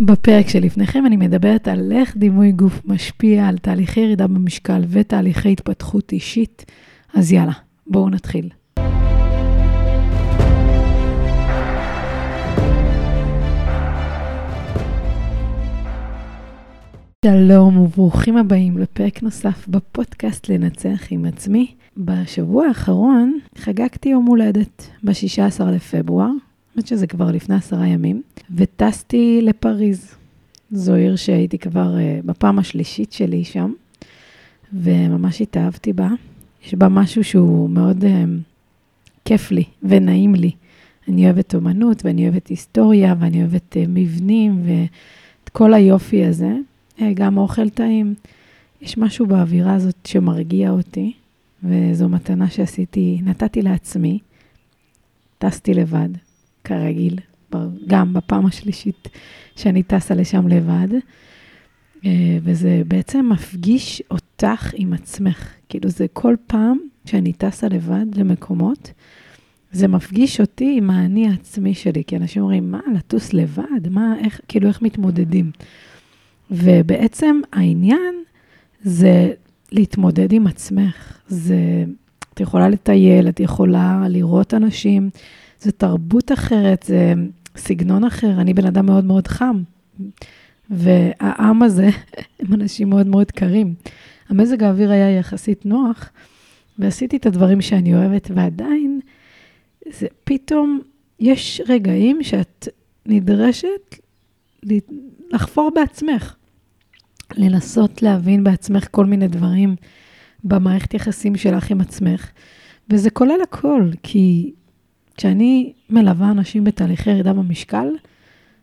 בפרק שלפניכם אני מדברת על איך דימוי גוף משפיע על תהליכי ירידה במשקל ותהליכי התפתחות אישית. אז יאללה, בואו נתחיל. שלום וברוכים הבאים לפרק נוסף בפודקאסט לנצח עם עצמי. בשבוע האחרון חגגתי יום הולדת, ב-16 לפברואר, האמת שזה כבר לפני עשרה ימים, וטסתי לפריז. זו עיר שהייתי כבר uh, בפעם השלישית שלי שם, וממש התאהבתי בה. יש בה משהו שהוא מאוד uh, כיף לי ונעים לי. אני אוהבת אומנות ואני אוהבת היסטוריה ואני אוהבת uh, מבנים ואת כל היופי הזה. Uh, גם אוכל טעים. יש משהו באווירה הזאת שמרגיע אותי, וזו מתנה שעשיתי, נתתי לעצמי. טסתי לבד, כרגיל, גם בפעם השלישית שאני טסה לשם לבד, אה, וזה בעצם מפגיש אותך עם עצמך. כאילו זה כל פעם שאני טסה לבד למקומות, זה מפגיש אותי עם האני העצמי שלי, כי אנשים אומרים, מה, לטוס לבד? מה, איך, כאילו, איך מתמודדים? ובעצם העניין זה להתמודד עם עצמך. זה, את יכולה לטייל, את יכולה לראות אנשים, זה תרבות אחרת, זה סגנון אחר. אני בן אדם מאוד מאוד חם, והעם הזה הם אנשים מאוד מאוד קרים. המזג האוויר היה יחסית נוח, ועשיתי את הדברים שאני אוהבת, ועדיין, זה פתאום, יש רגעים שאת נדרשת לחפור בעצמך, לנסות להבין בעצמך כל מיני דברים במערכת יחסים שלך עם עצמך, וזה כולל הכל, כי כשאני מלווה אנשים בתהליכי ירידה במשקל,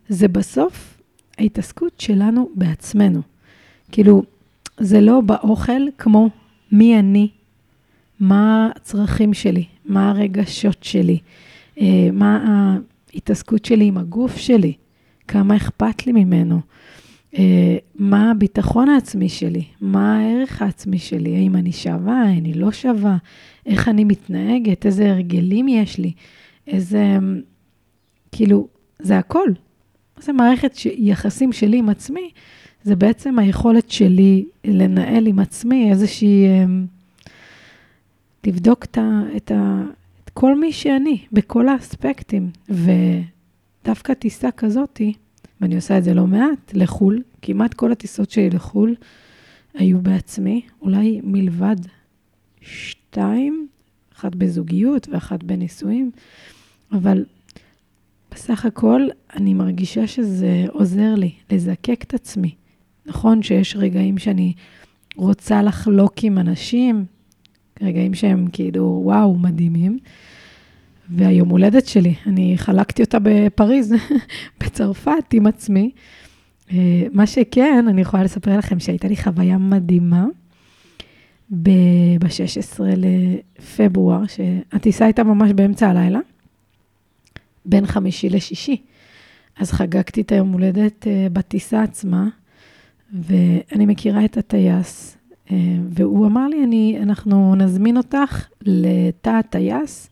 זה בסוף ההתעסקות שלנו בעצמנו. כאילו, זה לא באוכל כמו מי אני, מה הצרכים שלי, מה הרגשות שלי, אה, מה ההתעסקות שלי עם הגוף שלי, כמה אכפת לי ממנו, אה, מה הביטחון העצמי שלי, מה הערך העצמי שלי, האם אני שווה, אני לא שווה, איך אני מתנהגת, איזה הרגלים יש לי. איזה, כאילו, זה הכל. זה מערכת יחסים שלי עם עצמי, זה בעצם היכולת שלי לנהל עם עצמי איזושהי, אמ, לבדוק את, ה, את, ה, את כל מי שאני, בכל האספקטים. ודווקא טיסה כזאתי, ואני עושה את זה לא מעט, לחו"ל, כמעט כל הטיסות שלי לחו"ל היו בעצמי, אולי מלבד שתיים, אחת בזוגיות ואחת בנישואים, אבל בסך הכל אני מרגישה שזה עוזר לי לזקק את עצמי. נכון שיש רגעים שאני רוצה לחלוק עם אנשים, רגעים שהם כאילו, וואו, מדהימים. והיום הולדת שלי, אני חלקתי אותה בפריז, בצרפת, עם עצמי. אה, מה שכן, אני יכולה לספר לכם שהייתה לי חוויה מדהימה. ב-16 לפברואר, שהטיסה הייתה ממש באמצע הלילה, בין חמישי לשישי. אז חגגתי את היום הולדת uh, בטיסה עצמה, ואני מכירה את הטייס, uh, והוא אמר לי, אני, אנחנו נזמין אותך לתא הטייס,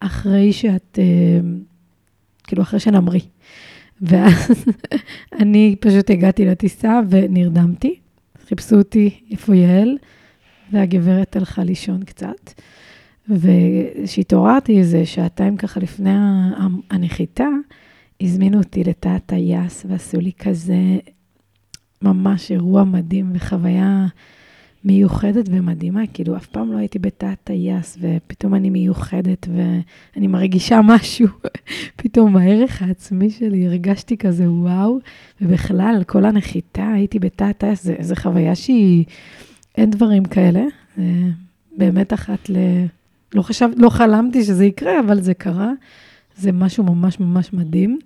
אחרי שאת, uh, כאילו, אחרי שנמריא. ואז אני פשוט הגעתי לטיסה ונרדמתי, חיפשו אותי, איפה יעל? והגברת הלכה לישון קצת. וכשהתעוררתי איזה שעתיים ככה לפני הנחיתה, הזמינו אותי לתא הטייס ועשו לי כזה ממש אירוע מדהים וחוויה מיוחדת ומדהימה, כאילו אף פעם לא הייתי בתא הטייס ופתאום אני מיוחדת ואני מרגישה משהו, פתאום הערך העצמי שלי, הרגשתי כזה וואו, ובכלל כל הנחיתה הייתי בתא הטייס, זו חוויה שהיא... אין דברים כאלה. באמת אחת ל... לא חשב, לא חלמתי שזה יקרה, אבל זה קרה. זה משהו ממש ממש מדהים.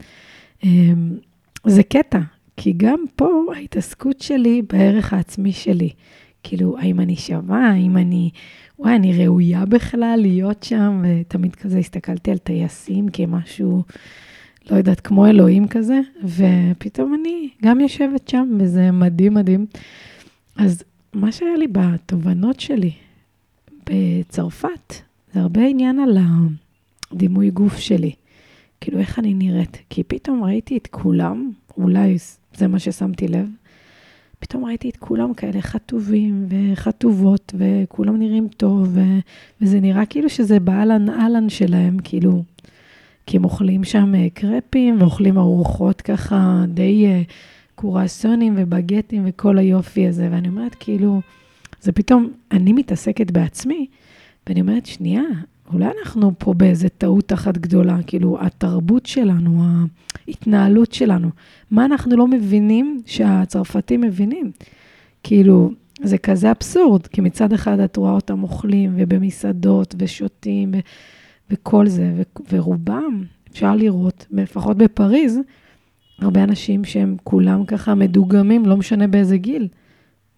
אמ, זה קטע, כי גם פה ההתעסקות שלי בערך העצמי שלי. כאילו, האם אני שווה, האם אני, וואי, אני ראויה בכלל להיות שם, ותמיד כזה הסתכלתי על טייסים כמשהו, לא יודעת, כמו אלוהים כזה, ופתאום אני גם יושבת שם, וזה מדהים מדהים. אז מה שהיה לי בתובנות שלי בצרפת, זה הרבה עניין על הדימוי גוף שלי. כאילו, איך אני נראית. כי פתאום ראיתי את כולם, אולי זה מה ששמתי לב. פתאום ראיתי את כולם כאלה חטובים וחטובות, וכולם נראים טוב. וזה נראה כאילו שזה באהלן אהלן שלהם, כאילו, כי הם אוכלים שם אה, קרפים ואוכלים ארוחות ככה די אה, קורסונים ובגטים וכל היופי הזה, ואני אומרת, כאילו, זה פתאום, אני מתעסקת בעצמי, ואני אומרת, שנייה, אולי אנחנו פה באיזה טעות אחת גדולה, כאילו, התרבות שלנו, ההתנהלות שלנו, מה אנחנו לא מבינים שהצרפתים מבינים? כאילו, זה כזה אבסורד, כי מצד אחד את רואה אותם אוכלים, ובמסעדות, ושותים, ו- וכל זה, ו- ורובם, אפשר לראות, לפחות בפריז, הרבה אנשים שהם כולם ככה מדוגמים, לא משנה באיזה גיל,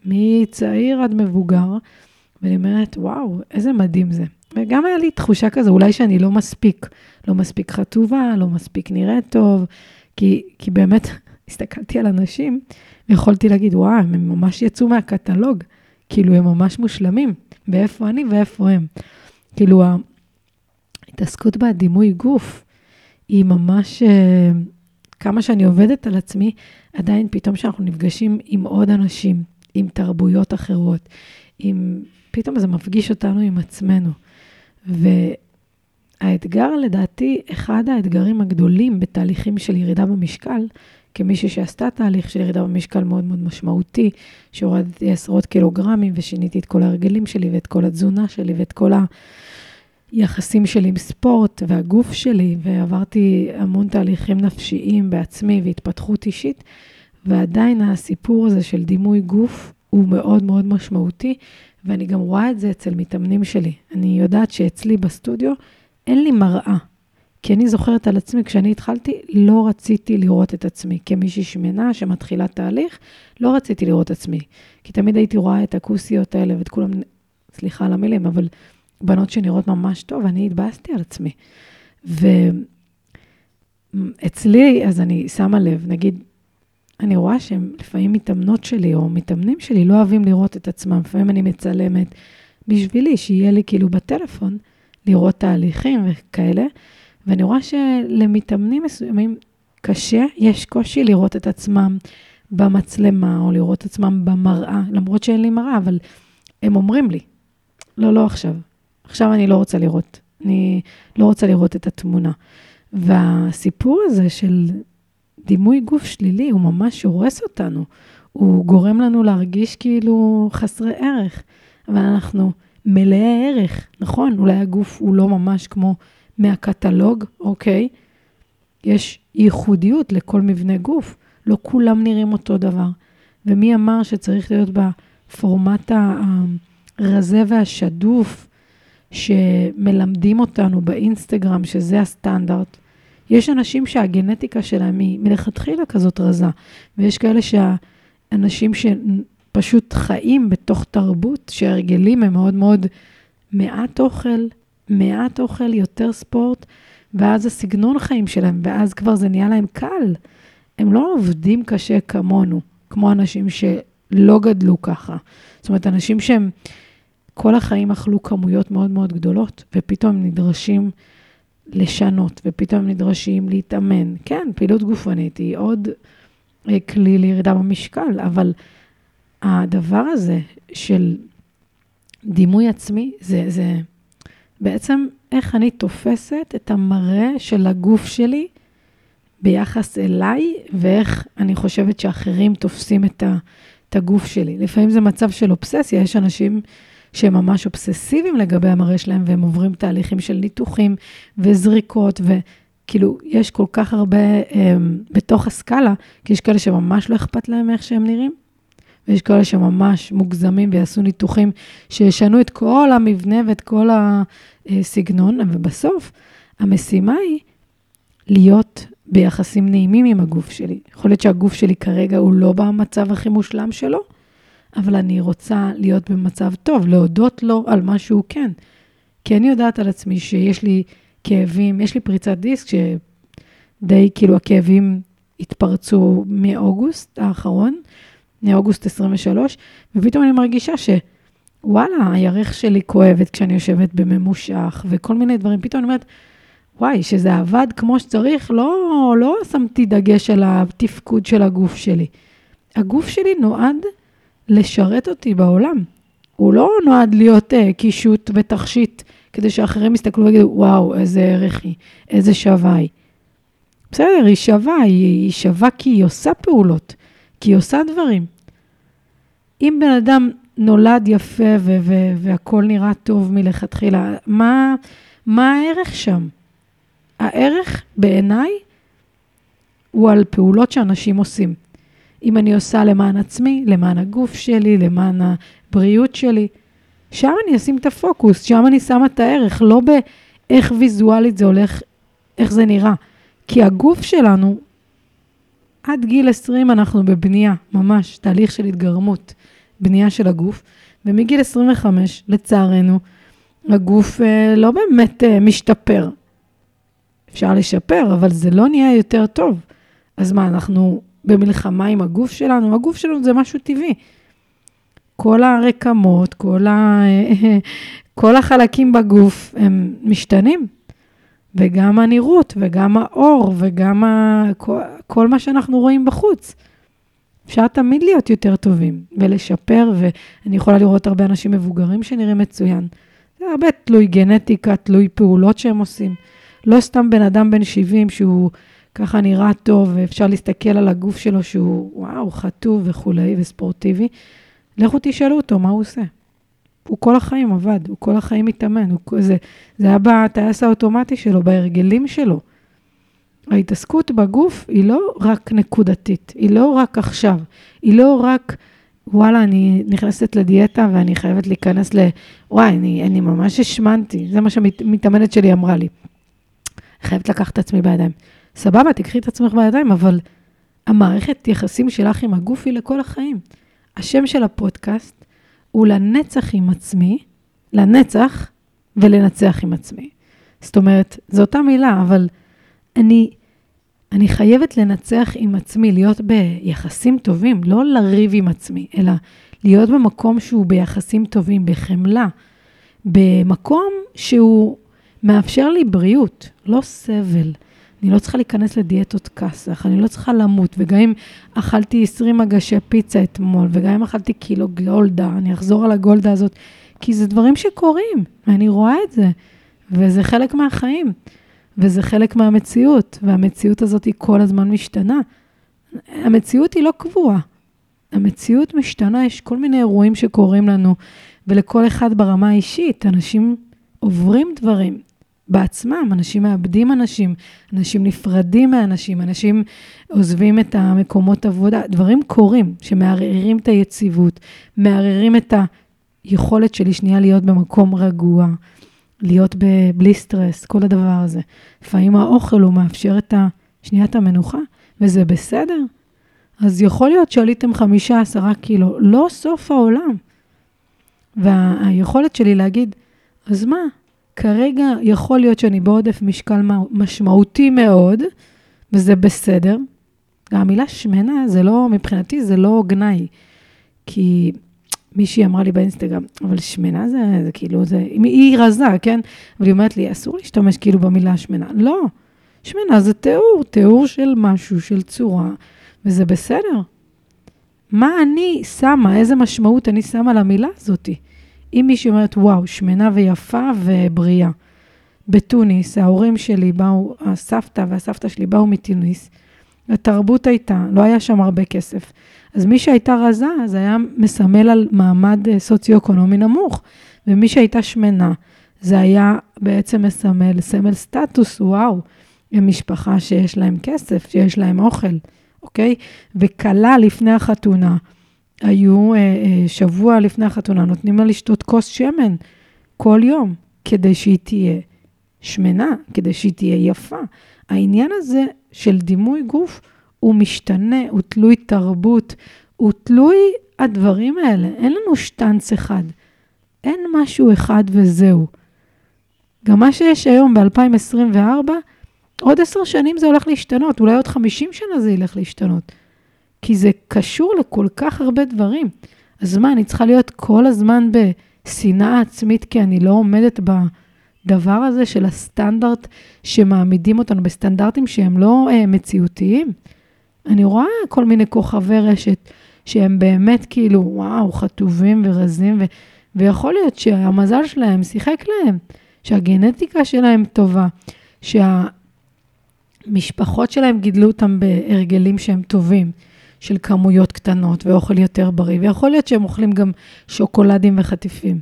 מצעיר עד מבוגר, ואני אומרת, וואו, איזה מדהים זה. וגם היה לי תחושה כזו, אולי שאני לא מספיק, לא מספיק חטובה, לא מספיק נראית טוב, כי, כי באמת הסתכלתי על אנשים ויכולתי להגיד, וואו, הם ממש יצאו מהקטלוג, כאילו, הם ממש מושלמים, ואיפה אני ואיפה הם. כאילו, ההתעסקות בדימוי גוף היא ממש, אה, כמה שאני עובדת על עצמי, עדיין פתאום כשאנחנו נפגשים עם עוד אנשים, עם תרבויות אחרות, עם, פתאום זה מפגיש אותנו עם עצמנו. והאתגר, לדעתי, אחד האתגרים הגדולים בתהליכים של ירידה במשקל, כמישהי שעשתה תהליך של ירידה במשקל מאוד מאוד משמעותי, שהורדתי עשרות קילוגרמים ושיניתי את כל ההרגלים שלי ואת כל התזונה שלי ואת כל היחסים שלי עם ספורט והגוף שלי, ועברתי המון תהליכים נפשיים בעצמי והתפתחות אישית, ועדיין הסיפור הזה של דימוי גוף הוא מאוד מאוד משמעותי, ואני גם רואה את זה אצל מתאמנים שלי. אני יודעת שאצלי בסטודיו אין לי מראה. כי אני זוכרת על עצמי, כשאני התחלתי, לא רציתי לראות את עצמי. כמישהי שמנה שמתחילה תהליך, לא רציתי לראות עצמי. כי תמיד הייתי רואה את הכוסיות האלה ואת כולם, סליחה על המילים, אבל בנות שנראות ממש טוב, אני התבאסתי על עצמי. ואצלי, אז אני שמה לב, נגיד, אני רואה שהם לפעמים מתאמנות שלי או מתאמנים שלי לא אוהבים לראות את עצמם. לפעמים אני מצלמת בשבילי, שיהיה לי כאילו בטלפון לראות תהליכים וכאלה, ואני רואה שלמתאמנים מסוימים קשה, יש קושי לראות את עצמם במצלמה או לראות את עצמם במראה, למרות שאין לי מראה, אבל הם אומרים לי, לא, לא עכשיו. עכשיו אני לא רוצה לראות. אני לא רוצה לראות את התמונה. והסיפור הזה של דימוי גוף שלילי, הוא ממש הורס אותנו. הוא גורם לנו להרגיש כאילו חסרי ערך, אבל אנחנו מלאי ערך, נכון? אולי הגוף הוא לא ממש כמו מהקטלוג, אוקיי? יש ייחודיות לכל מבנה גוף, לא כולם נראים אותו דבר. ומי אמר שצריך להיות בפורמט הרזה והשדוף שמלמדים אותנו באינסטגרם, שזה הסטנדרט, יש אנשים שהגנטיקה שלהם היא מלכתחילה כזאת רזה, ויש כאלה שהאנשים שפשוט חיים בתוך תרבות, שההרגלים הם מאוד מאוד מעט אוכל, מעט אוכל, יותר ספורט, ואז הסגנון חיים שלהם, ואז כבר זה נהיה להם קל. הם לא עובדים קשה כמונו, כמו אנשים שלא גדלו ככה. זאת אומרת, אנשים שהם כל החיים אכלו כמויות מאוד מאוד גדולות, ופתאום נדרשים לשנות, ופתאום נדרשים להתאמן. כן, פעילות גופנית היא עוד אה, כלי לירידה במשקל, אבל הדבר הזה של דימוי עצמי, זה, זה בעצם איך אני תופסת את המראה של הגוף שלי ביחס אליי, ואיך אני חושבת שאחרים תופסים את, ה, את הגוף שלי. לפעמים זה מצב של אובססיה, יש אנשים שהם ממש אובססיביים לגבי המראה שלהם, והם עוברים תהליכים של ניתוחים וזריקות, וכאילו, יש כל כך הרבה הם, בתוך הסקאלה, כי יש כאלה שממש לא אכפת להם מאיך שהם נראים, ויש כאלה שממש מוגזמים ויעשו ניתוחים שישנו את כל המבנה ואת כל הסגנון, ובסוף, המשימה היא להיות ביחסים נעימים עם הגוף שלי. יכול להיות שהגוף שלי כרגע הוא לא במצב הכי מושלם שלו, אבל אני רוצה להיות במצב טוב, להודות לו על מה שהוא כן. כי אני יודעת על עצמי שיש לי כאבים, יש לי פריצת דיסק שדי כאילו הכאבים התפרצו מאוגוסט האחרון, מאוגוסט 23, ופתאום אני מרגישה שוואלה, הירך שלי כואבת כשאני יושבת בממושך וכל מיני דברים. פתאום אני אומרת, וואי, שזה עבד כמו שצריך, לא, לא שמתי דגש על התפקוד של הגוף שלי. הגוף שלי נועד לשרת אותי בעולם. הוא לא נועד להיות uh, קישוט ותכשיט, כדי שאחרים יסתכלו ויגידו, וואו, איזה ערך היא, איזה שווה היא. בסדר, היא שווה, היא, היא שווה כי היא עושה פעולות, כי היא עושה דברים. אם בן אדם נולד יפה ו- ו- והכול נראה טוב מלכתחילה, מה, מה הערך שם? הערך בעיניי הוא על פעולות שאנשים עושים. אם אני עושה למען עצמי, למען הגוף שלי, למען הבריאות שלי, שם אני אשים את הפוקוס, שם אני שמה את הערך, לא באיך ויזואלית זה הולך, איך זה נראה. כי הגוף שלנו, עד גיל 20 אנחנו בבנייה, ממש, תהליך של התגרמות, בנייה של הגוף, ומגיל 25, לצערנו, הגוף אה, לא באמת אה, משתפר. אפשר לשפר, אבל זה לא נהיה יותר טוב. אז מה, אנחנו במלחמה עם הגוף שלנו? הגוף שלנו זה משהו טבעי. כל הרקמות, כל, ה... כל החלקים בגוף הם משתנים. וגם הנראות, וגם האור, וגם ה... כל מה שאנחנו רואים בחוץ. אפשר תמיד להיות יותר טובים ולשפר, ואני יכולה לראות הרבה אנשים מבוגרים שנראים מצוין. זה הרבה תלוי גנטיקה, תלוי פעולות שהם עושים. לא סתם בן אדם בן 70 שהוא ככה נראה טוב, ואפשר להסתכל על הגוף שלו שהוא, וואו, חטוב וכולי, וספורטיבי. לכו תשאלו אותו מה הוא עושה. הוא כל החיים עבד, הוא כל החיים מתאמן, הוא, זה, זה היה בטייס האוטומטי שלו, בהרגלים שלו. ההתעסקות בגוף היא לא רק נקודתית, היא לא רק עכשיו, היא לא רק, וואלה, אני נכנסת לדיאטה ואני חייבת להיכנס ל... וואי, אני, אני ממש השמנתי, זה מה שהמתאמנת שלי אמרה לי. חייבת לקחת את עצמי בידיים. סבבה, תקחי את עצמך בידיים, אבל המערכת יחסים שלך עם הגוף היא לכל החיים. השם של הפודקאסט הוא לנצח עם עצמי, לנצח ולנצח עם עצמי. זאת אומרת, זו אותה מילה, אבל אני, אני חייבת לנצח עם עצמי, להיות ביחסים טובים, לא לריב עם עצמי, אלא להיות במקום שהוא ביחסים טובים, בחמלה, במקום שהוא מאפשר לי בריאות, לא סבל. אני לא צריכה להיכנס לדיאטות כסח, אני לא צריכה למות, וגם אם אכלתי 20 מגשי פיצה אתמול, וגם אם אכלתי קילו גולדה, אני אחזור על הגולדה הזאת, כי זה דברים שקורים, ואני רואה את זה, וזה חלק מהחיים, וזה חלק מהמציאות, והמציאות הזאת היא כל הזמן משתנה. המציאות היא לא קבועה, המציאות משתנה, יש כל מיני אירועים שקורים לנו, ולכל אחד ברמה האישית, אנשים עוברים דברים. בעצמם, אנשים מאבדים אנשים, אנשים נפרדים מאנשים, אנשים עוזבים את המקומות עבודה, דברים קורים שמערערים את היציבות, מערערים את היכולת שלי שנייה להיות במקום רגוע, להיות בלי סטרס, כל הדבר הזה. לפעמים האוכל הוא מאפשר את שניית המנוחה, וזה בסדר. אז יכול להיות שעליתם חמישה, עשרה קילו, לא סוף העולם. והיכולת שלי להגיד, אז מה, כרגע יכול להיות שאני בעודף משקל משמעותי מאוד, וזה בסדר. המילה שמנה, זה לא, מבחינתי זה לא גנאי. כי מישהי אמרה לי באינסטגרם, אבל שמנה זה, זה כאילו, זה, היא רזה, כן? אבל היא אומרת לי, אסור להשתמש כאילו במילה שמנה. לא, שמנה זה תיאור, תיאור של משהו, של צורה, וזה בסדר. מה אני שמה, איזה משמעות אני שמה למילה הזאתי? אם מישהי אומרת, וואו, שמנה ויפה ובריאה. בתוניס, ההורים שלי באו, הסבתא והסבתא שלי באו מתוניס, התרבות הייתה, לא היה שם הרבה כסף. אז מי שהייתה רזה, זה היה מסמל על מעמד אה, סוציו-אקונומי נמוך, ומי שהייתה שמנה, זה היה בעצם מסמל, סמל סטטוס, וואו, הם שיש להם כסף, שיש להם אוכל, אוקיי? וכלה לפני החתונה, היו אה, אה, שבוע לפני החתונה, נותנים לה לשתות כוס שמן כל יום, כדי שהיא תהיה שמנה, כדי שהיא תהיה יפה. העניין הזה של דימוי גוף הוא משתנה, הוא תלוי תרבות, הוא תלוי הדברים האלה. אין לנו שטנץ אחד. אין משהו אחד וזהו. גם מה שיש היום ב-2024, עוד עשר שנים זה הולך להשתנות, אולי עוד חמישים שנה זה ילך להשתנות. כי זה קשור לכל כך הרבה דברים. אז מה, אני צריכה להיות כל הזמן בשנאה עצמית כי אני לא עומדת הדבר הזה של הסטנדרט שמעמידים אותנו בסטנדרטים שהם לא uh, מציאותיים. אני רואה כל מיני כוכבי רשת שהם באמת כאילו, וואו, חטובים ורזים, ו, ויכול להיות שהמזל שלהם שיחק להם, שהגנטיקה שלהם טובה, שהמשפחות שלהם גידלו אותם בהרגלים שהם טובים. של כמויות קטנות ואוכל יותר בריא, ויכול להיות שהם אוכלים גם שוקולדים וחטיפים.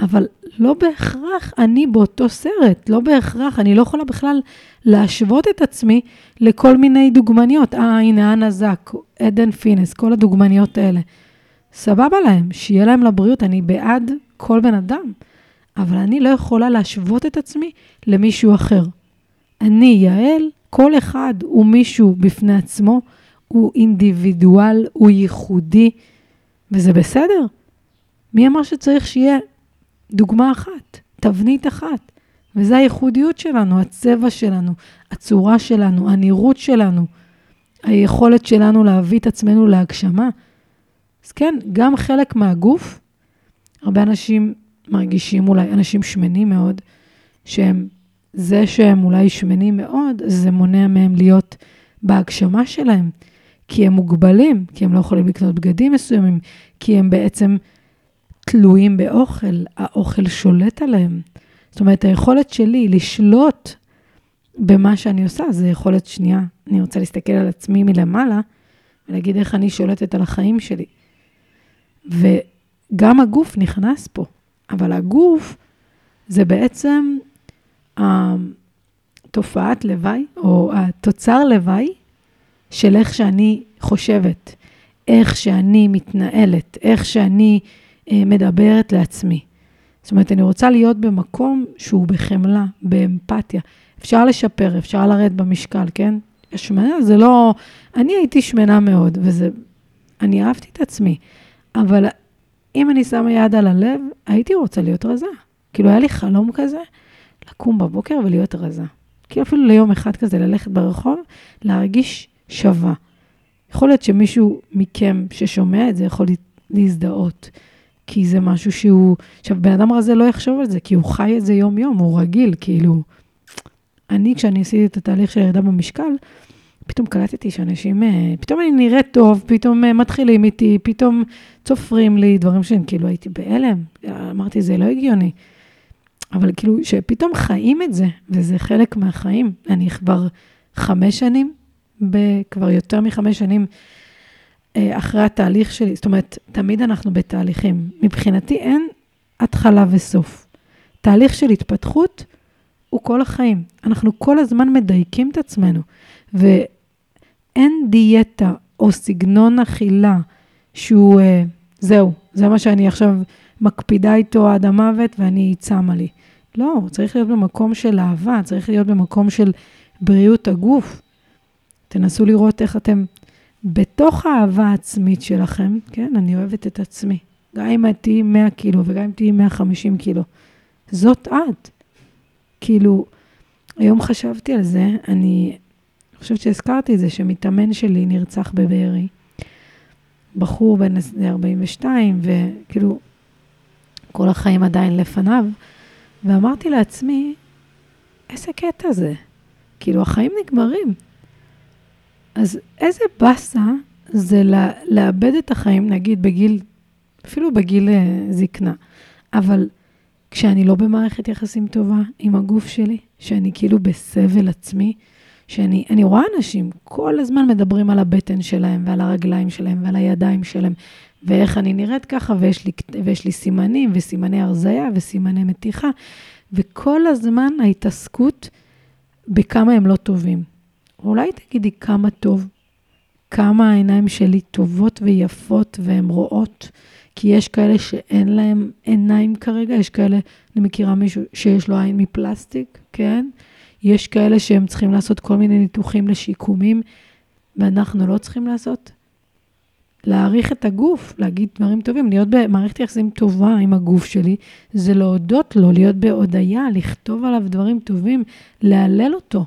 אבל לא בהכרח אני באותו סרט, לא בהכרח, אני לא יכולה בכלל להשוות את עצמי לכל מיני דוגמניות. אה, הנה אנה זק, עדן פינס, כל הדוגמניות האלה. סבבה להם, שיהיה להם לבריאות, אני בעד כל בן אדם, אבל אני לא יכולה להשוות את עצמי למישהו אחר. אני, יעל, כל אחד הוא מישהו בפני עצמו, הוא אינדיבידואל, הוא ייחודי, וזה בסדר. מי אמר שצריך שיהיה דוגמה אחת, תבנית אחת? וזו הייחודיות שלנו, הצבע שלנו, הצורה שלנו, הנראות שלנו, היכולת שלנו להביא את עצמנו להגשמה. אז כן, גם חלק מהגוף, הרבה אנשים מרגישים, אולי אנשים שמנים מאוד, שהם, זה שהם אולי שמנים מאוד, זה מונע מהם להיות בהגשמה שלהם. כי הם מוגבלים, כי הם לא יכולים לקנות בגדים מסוימים, כי הם בעצם תלויים באוכל, האוכל שולט עליהם. זאת אומרת, היכולת שלי לשלוט במה שאני עושה, זה יכולת שנייה. אני רוצה להסתכל על עצמי מלמעלה ולהגיד איך אני שולטת על החיים שלי. וגם הגוף נכנס פה, אבל הגוף זה בעצם התופעת לוואי, או התוצר לוואי של איך שאני חושבת, איך שאני מתנהלת, איך שאני אה, מדברת לעצמי. זאת אומרת, אני רוצה להיות במקום שהוא בחמלה, באמפתיה. אפשר לשפר, אפשר לרדת במשקל, כן? השמנה זה לא... אני הייתי שמנה מאוד, וזה... אני אהבתי את עצמי, אבל אם אני שמה יד על הלב, הייתי רוצה להיות רזה. כאילו, היה לי חלום כזה, לקום בבוקר ולהיות רזה. כאילו, אפילו ליום אחד כזה, ללכת ברחוב, להרגיש שווה. יכול להיות שמישהו מכם ששומע את זה יכול להזדהות, כי זה משהו שהוא... עכשיו, בן אדם רזה לא יחשוב על זה, כי הוא חי את זה יום-יום, הוא רגיל, כאילו... אני, כשאני עשיתי את התהליך של ירידה במשקל, פתאום קלטתי שאנשים, אה, פתאום אני נראית טוב, פתאום אה, מתחילים איתי, פתאום צופרים לי דברים שהם כאילו הייתי בהלם. אמרתי, זה לא הגיוני. אבל כאילו, שפתאום חיים את זה, וזה חלק מהחיים. אני כבר חמש שנים כבר יותר מחמש שנים אה, אחרי התהליך שלי, זאת אומרת, תמיד אנחנו בתהליכים. מבחינתי אין התחלה וסוף. תהליך של התפתחות הוא כל החיים. אנחנו כל הזמן מדייקים את עצמנו, ואין דיאטה או סגנון אכילה שהוא, אה, זהו, זה מה שאני עכשיו מקפידה איתו עד המוות ואני צמה לי. לא, צריך להיות במקום של אהבה, צריך להיות במקום של בריאות הגוף. תנסו לראות איך אתם בתוך האהבה העצמית שלכם, כן, אני אוהבת את עצמי. גם אם את תהיי 100 קילו וגם אם תהיי 150 קילו. זאת את. כאילו, היום חשבתי על זה, אני חושבת שהזכרתי את זה, שמתאמן שלי נרצח בבארי. בחור בן 42, וכאילו, כל החיים עדיין לפניו, ואמרתי לעצמי, איזה קטע זה? כאילו, החיים נגמרים. אז איזה באסה זה לאבד את החיים, נגיד, בגיל, אפילו בגיל אה, זקנה. אבל כשאני לא במערכת יחסים טובה עם הגוף שלי, שאני כאילו בסבל עצמי, שאני אני רואה אנשים כל הזמן מדברים על הבטן שלהם ועל הרגליים שלהם ועל הידיים שלהם, ואיך אני נראית ככה, ויש לי, ויש לי סימנים וסימני הרזייה וסימני מתיחה, וכל הזמן ההתעסקות בכמה הם לא טובים. אולי תגידי כמה טוב, כמה העיניים שלי טובות ויפות והן רואות, כי יש כאלה שאין להם עיניים כרגע, יש כאלה, אני מכירה מישהו שיש לו עין מפלסטיק, כן? יש כאלה שהם צריכים לעשות כל מיני ניתוחים לשיקומים, ואנחנו לא צריכים לעשות. להעריך את הגוף, להגיד דברים טובים, להיות במערכת יחסים טובה עם הגוף שלי, זה להודות לו, להיות בהודיה, לכתוב עליו דברים טובים, להלל אותו.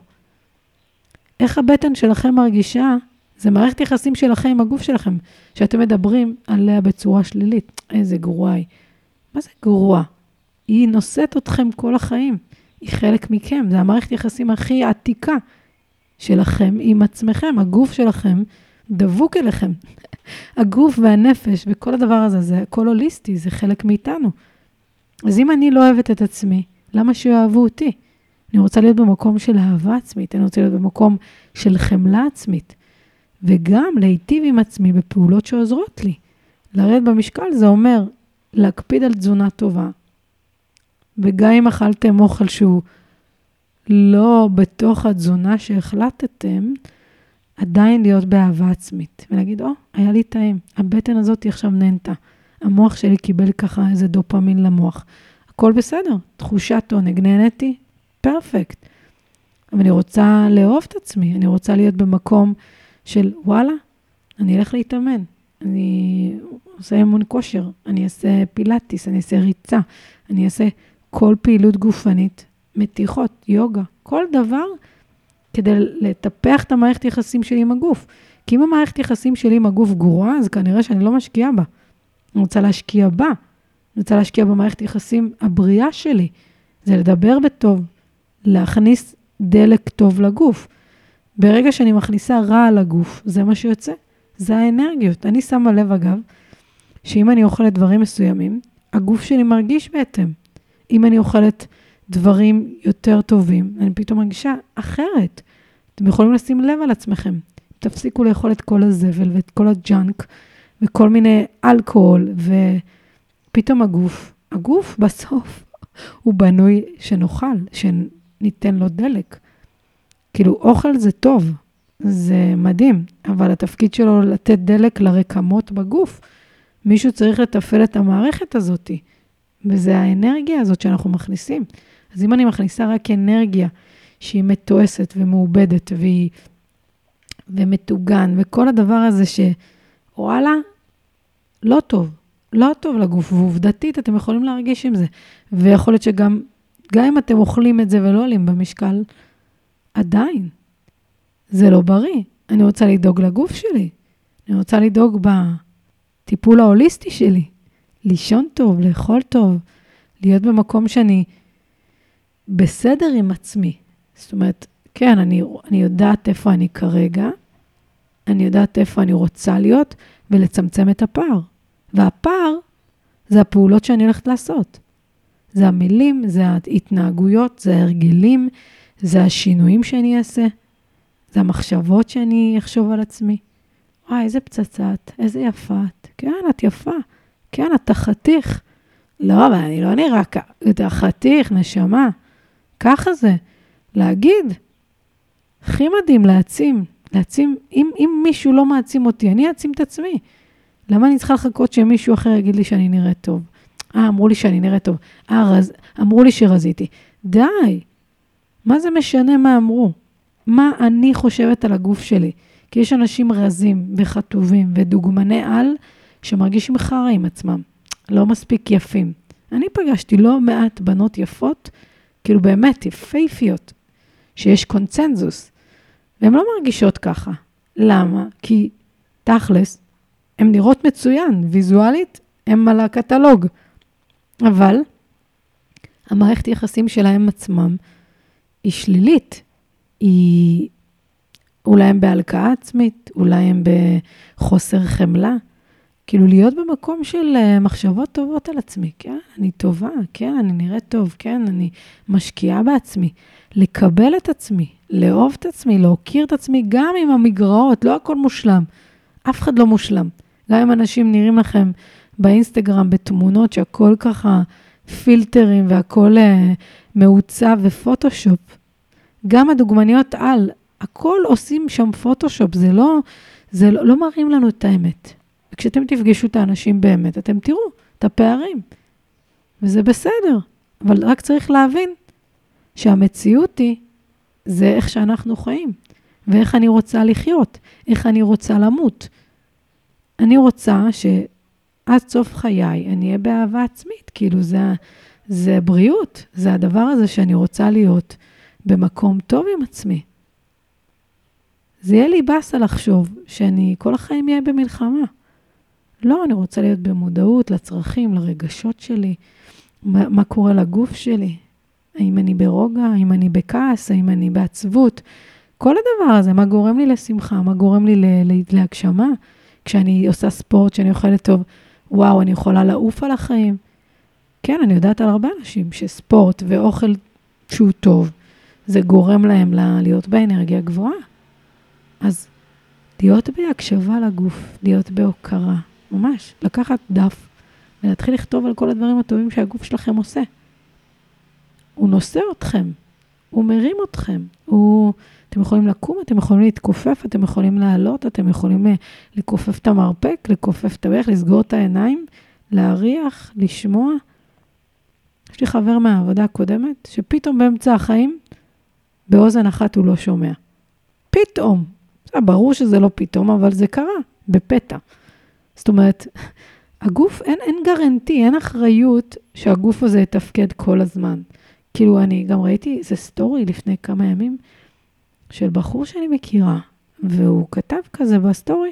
איך הבטן שלכם מרגישה, זה מערכת יחסים שלכם עם הגוף שלכם, שאתם מדברים עליה בצורה שלילית. איזה גרוע היא. מה זה גרוע? היא נושאת אתכם כל החיים. היא חלק מכם, זה המערכת יחסים הכי עתיקה שלכם עם עצמכם. הגוף שלכם דבוק אליכם. הגוף והנפש וכל הדבר הזה, זה הכל הוליסטי, זה חלק מאיתנו. אז אם אני לא אוהבת את עצמי, למה שיאהבו אותי? אני רוצה להיות במקום של אהבה עצמית, אני רוצה להיות במקום של חמלה עצמית, וגם להיטיב עם עצמי בפעולות שעוזרות לי. לרדת במשקל זה אומר להקפיד על תזונה טובה, וגם אם אכלתם אוכל שהוא לא בתוך התזונה שהחלטתם, עדיין להיות באהבה עצמית, ולהגיד, או, oh, היה לי טעים, הבטן הזאת עכשיו נהנתה. המוח שלי קיבל ככה איזה דופמין למוח. הכל בסדר, תחושת עונג, נהניתי, פרפקט. אבל אני רוצה לאהוב את עצמי, אני רוצה להיות במקום של וואלה, אני אלך להתאמן, אני עושה אימון כושר, אני אעשה פילאטיס, אני אעשה ריצה, אני אעשה כל פעילות גופנית, מתיחות, יוגה, כל דבר כדי לטפח את המערכת יחסים שלי עם הגוף. כי אם המערכת יחסים שלי עם הגוף גרועה, אז כנראה שאני לא משקיעה בה. אני רוצה להשקיע בה. אני רוצה להשקיע במערכת יחסים הבריאה שלי. זה לדבר בטוב, להכניס דלק טוב לגוף. ברגע שאני מכניסה רע לגוף, זה מה שיוצא. זה האנרגיות. אני שמה לב, אגב, שאם אני אוכלת דברים מסוימים, הגוף שלי מרגיש בהתאם. אם אני אוכלת דברים יותר טובים, אני פתאום מרגישה אחרת. אתם יכולים לשים לב על עצמכם. תפסיקו לאכול את כל הזבל ואת כל הג'אנק וכל מיני אלכוהול, ופתאום הגוף, הגוף בסוף הוא בנוי שנאכל, שניתן לו דלק. כאילו, אוכל זה טוב, זה מדהים, אבל התפקיד שלו לתת דלק לרקמות בגוף. מישהו צריך לתפעל את המערכת הזאתי. וזה האנרגיה הזאת שאנחנו מכניסים. אז אם אני מכניסה רק אנרגיה שהיא מתועסת ומעובדת והיא... ומטוגן, וכל הדבר הזה שוואלה, לא טוב, לא טוב לגוף, ועובדתית אתם יכולים להרגיש עם זה. ויכול להיות שגם, גם אם אתם אוכלים את זה ולא עולים במשקל, עדיין, זה לא בריא. אני רוצה לדאוג לגוף שלי, אני רוצה לדאוג בטיפול ההוליסטי שלי. לישון טוב, לאכול טוב, להיות במקום שאני בסדר עם עצמי. זאת אומרת, כן, אני, אני יודעת איפה אני כרגע, אני יודעת איפה אני רוצה להיות, ולצמצם את הפער. והפער זה הפעולות שאני הולכת לעשות. זה המילים, זה ההתנהגויות, זה ההרגלים, זה השינויים שאני אעשה, זה המחשבות שאני אחשוב על עצמי. וואי, איזה פצצה את, איזה יפה את. כן, את יפה. כן, אתה חתיך. לא, אבל אני לא נראה ככה. אתה חתיך, נשמה. ככה זה. להגיד, הכי מדהים, להעצים. להעצים, אם, אם מישהו לא מעצים אותי, אני אעצים את עצמי. למה אני צריכה לחכות שמישהו אחר יגיד לי שאני נראית טוב? אה, אמרו לי שאני נראית טוב. אה, רז... אמרו לי שרזיתי. די. מה זה משנה מה אמרו? מה אני חושבת על הגוף שלי? כי יש אנשים רזים וחטובים ודוגמני על שמרגישים חרא עם עצמם, לא מספיק יפים. אני פגשתי לא מעט בנות יפות, כאילו באמת יפייפיות, שיש קונצנזוס, והן לא מרגישות ככה. למה? כי תכלס, הן נראות מצוין, ויזואלית, הן על הקטלוג. אבל המערכת יחסים שלהם עצמם היא שלילית. היא, אולי הם בהלקאה עצמית, אולי הם בחוסר חמלה. כאילו להיות במקום של אה, מחשבות טובות על עצמי, כן, אני טובה, כן, אני נראית טוב, כן, אני משקיעה בעצמי. לקבל את עצמי, לאהוב את עצמי, להוקיר את עצמי, גם עם המגרעות, לא הכל מושלם. אף אחד לא מושלם. גם אם אנשים נראים לכם באינסטגרם בתמונות שהכל ככה פילטרים והכל uh, מעוצב ופוטושופ, גם הדוגמניות על, הכל עושים שם פוטושופ, זה לא, זה לא, לא מראים לנו את האמת. וכשאתם תפגשו את האנשים באמת, אתם תראו את הפערים. וזה בסדר, אבל רק צריך להבין שהמציאות היא, זה איך שאנחנו חיים, ואיך אני רוצה לחיות, איך אני רוצה למות. אני רוצה שעד סוף חיי אני אהיה באהבה עצמית, כאילו זה, זה בריאות, זה הדבר הזה שאני רוצה להיות במקום טוב עם עצמי. זה יהיה לי באסה לחשוב שאני כל החיים אהיה במלחמה. לא, אני רוצה להיות במודעות לצרכים, לרגשות שלי, מה, מה קורה לגוף שלי? האם אני ברוגע? האם אני בכעס? האם אני בעצבות? כל הדבר הזה, מה גורם לי לשמחה? מה גורם לי להגשמה? כשאני עושה ספורט, כשאני אוכלת טוב, וואו, אני יכולה לעוף על החיים. כן, אני יודעת על הרבה אנשים שספורט ואוכל שהוא טוב, זה גורם להם להיות באנרגיה גבוהה. אז להיות בהקשבה לגוף, להיות בהוקרה, ממש, לקחת דף ולהתחיל לכתוב על כל הדברים הטובים שהגוף שלכם עושה. הוא נושא אתכם, הוא מרים אתכם, הוא... אתם יכולים לקום, אתם יכולים להתכופף, אתם יכולים לעלות, אתם יכולים אה, לכופף את המרפק, לכופף את הברך, לסגור את העיניים, להריח, לשמוע. יש לי חבר מהעבודה הקודמת, שפתאום באמצע החיים, באוזן אחת הוא לא שומע. פתאום. ברור שזה לא פתאום, אבל זה קרה, בפתע. זאת אומרת, הגוף, אין, אין guarantee, אין אחריות שהגוף הזה יתפקד כל הזמן. כאילו, אני גם ראיתי איזה סטורי לפני כמה ימים של בחור שאני מכירה, והוא כתב כזה בסטורי,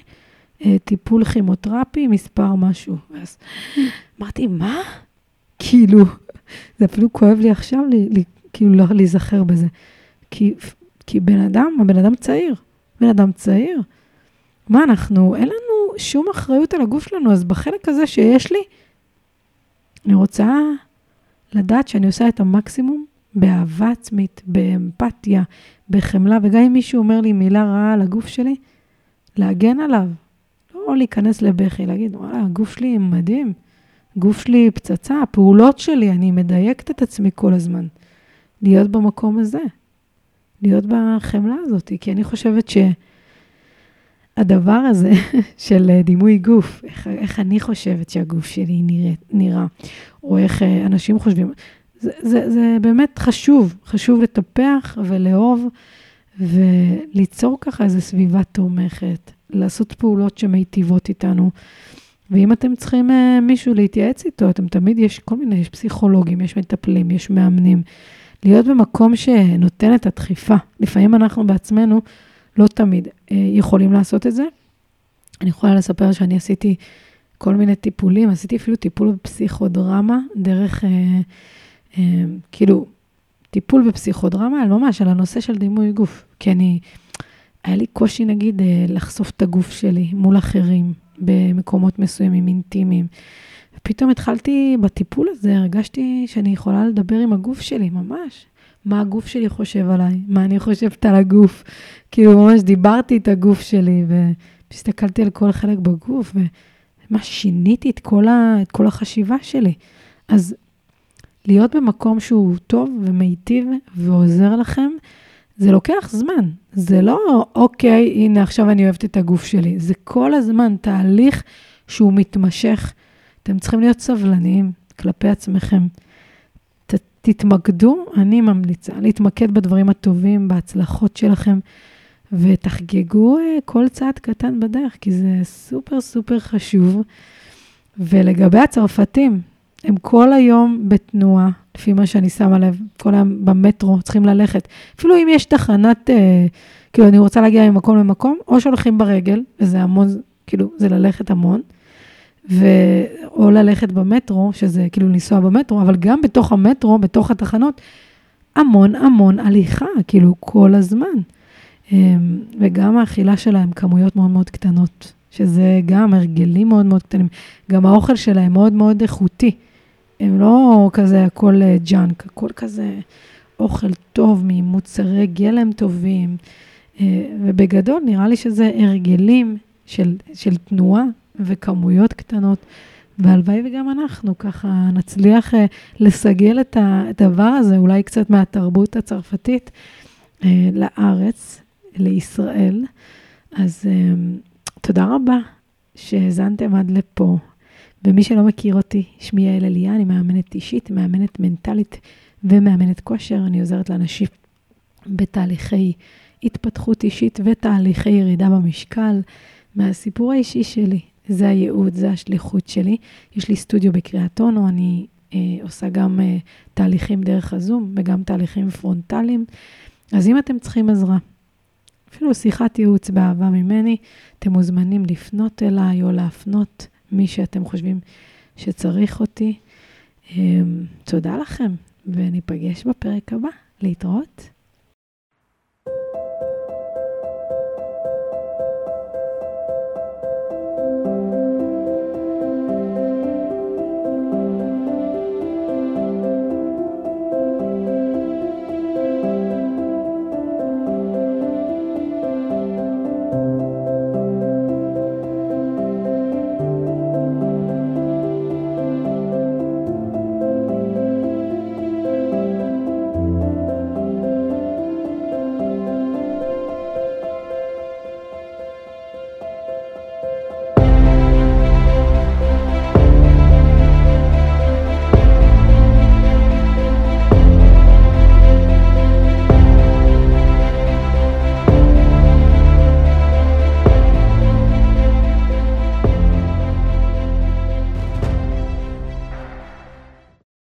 אה, טיפול כימותרפי, מספר משהו. ואז אמרתי, מה? כאילו, זה אפילו כואב לי עכשיו, לי, לי, כאילו, לא להיזכר בזה. כי, כי בן אדם, הבן אדם צעיר, בן אדם צעיר. מה, אנחנו, אין לנו שום אחריות על הגוף שלנו, אז בחלק הזה שיש לי, אני רוצה לדעת שאני עושה את המקסימום באהבה עצמית, באמפתיה, בחמלה, וגם אם מישהו אומר לי מילה רעה על הגוף שלי, להגן עליו. לא להיכנס לבכי, להגיד, וואלה, הגוף שלי מדהים, גוף שלי פצצה, הפעולות שלי, אני מדייקת את עצמי כל הזמן. להיות במקום הזה, להיות בחמלה הזאת, כי אני חושבת שהדבר הזה של דימוי גוף, איך, איך אני חושבת שהגוף שלי נראה, נראה, או איך אנשים חושבים, זה, זה, זה באמת חשוב, חשוב לטפח ולאהוב וליצור ככה איזו סביבה תומכת, לעשות פעולות שמיטיבות איתנו. ואם אתם צריכים uh, מישהו להתייעץ איתו, אתם תמיד, יש כל מיני, יש פסיכולוגים, יש מטפלים, יש מאמנים. להיות במקום שנותן את הדחיפה. לפעמים אנחנו בעצמנו לא תמיד uh, יכולים לעשות את זה. אני יכולה לספר שאני עשיתי כל מיני טיפולים, עשיתי אפילו טיפול בפסיכודרמה דרך... Uh, כאילו, טיפול בפסיכודרמה, ממש על הנושא של דימוי גוף. כי אני, היה לי קושי, נגיד, אה, לחשוף את הגוף שלי מול אחרים במקומות מסוימים, אינטימיים. ופתאום התחלתי, בטיפול הזה, הרגשתי שאני יכולה לדבר עם הגוף שלי, ממש. מה הגוף שלי חושב עליי, מה אני חושבת על הגוף. כאילו, ממש דיברתי את הגוף שלי, והסתכלתי על כל חלק בגוף, וממש שיניתי את כל, ה, את כל החשיבה שלי. אז להיות במקום שהוא טוב ומיטיב ועוזר לכם, זה לוקח זמן. זה לא, אוקיי, הנה, עכשיו אני אוהבת את הגוף שלי. זה כל הזמן תהליך שהוא מתמשך. אתם צריכים להיות סבלניים כלפי עצמכם. ת, תתמקדו, אני ממליצה, להתמקד בדברים הטובים, בהצלחות שלכם, ותחגגו אה, כל צעד קטן בדרך, כי זה סופר סופר חשוב. ולגבי הצרפתים, הם כל היום בתנועה, לפי מה שאני שמה לב, כל היום במטרו, צריכים ללכת. אפילו אם יש תחנת, אה, כאילו, אני רוצה להגיע ממקום למקום, או שהולכים ברגל, וזה המון, כאילו, זה ללכת המון, ו... או ללכת במטרו, שזה כאילו לנסוע במטרו, אבל גם בתוך המטרו, בתוך התחנות, המון המון הליכה, כאילו, כל הזמן. אה, וגם האכילה שלהם, כמויות מאוד מאוד קטנות, שזה גם הרגלים מאוד מאוד קטנים. גם האוכל שלהם מאוד מאוד איכותי. הם לא כזה הכל ג'אנק, אה, הכל כזה אוכל טוב ממוצרי גלם טובים. אה, ובגדול, נראה לי שזה הרגלים של, של תנועה וכמויות קטנות. והלוואי וגם אנחנו ככה נצליח uh, לסגל את הדבר הזה, אולי קצת מהתרבות הצרפתית, לארץ, לישראל. אז תודה רבה שהאזנתם עד לפה. ומי שלא מכיר אותי, שמי יעל אליה, אני מאמנת אישית, מאמנת מנטלית ומאמנת כושר. אני עוזרת לאנשים בתהליכי התפתחות אישית ותהליכי ירידה במשקל. מהסיפור האישי שלי, זה הייעוד, זה השליחות שלי. יש לי סטודיו בקריאת אונו, אני אה, עושה גם אה, תהליכים דרך הזום וגם תהליכים פרונטליים. אז אם אתם צריכים עזרה, אפילו שיחת ייעוץ באהבה ממני, אתם מוזמנים לפנות אליי או להפנות מי שאתם חושבים שצריך אותי. אמ, תודה לכם, וניפגש בפרק הבא. להתראות.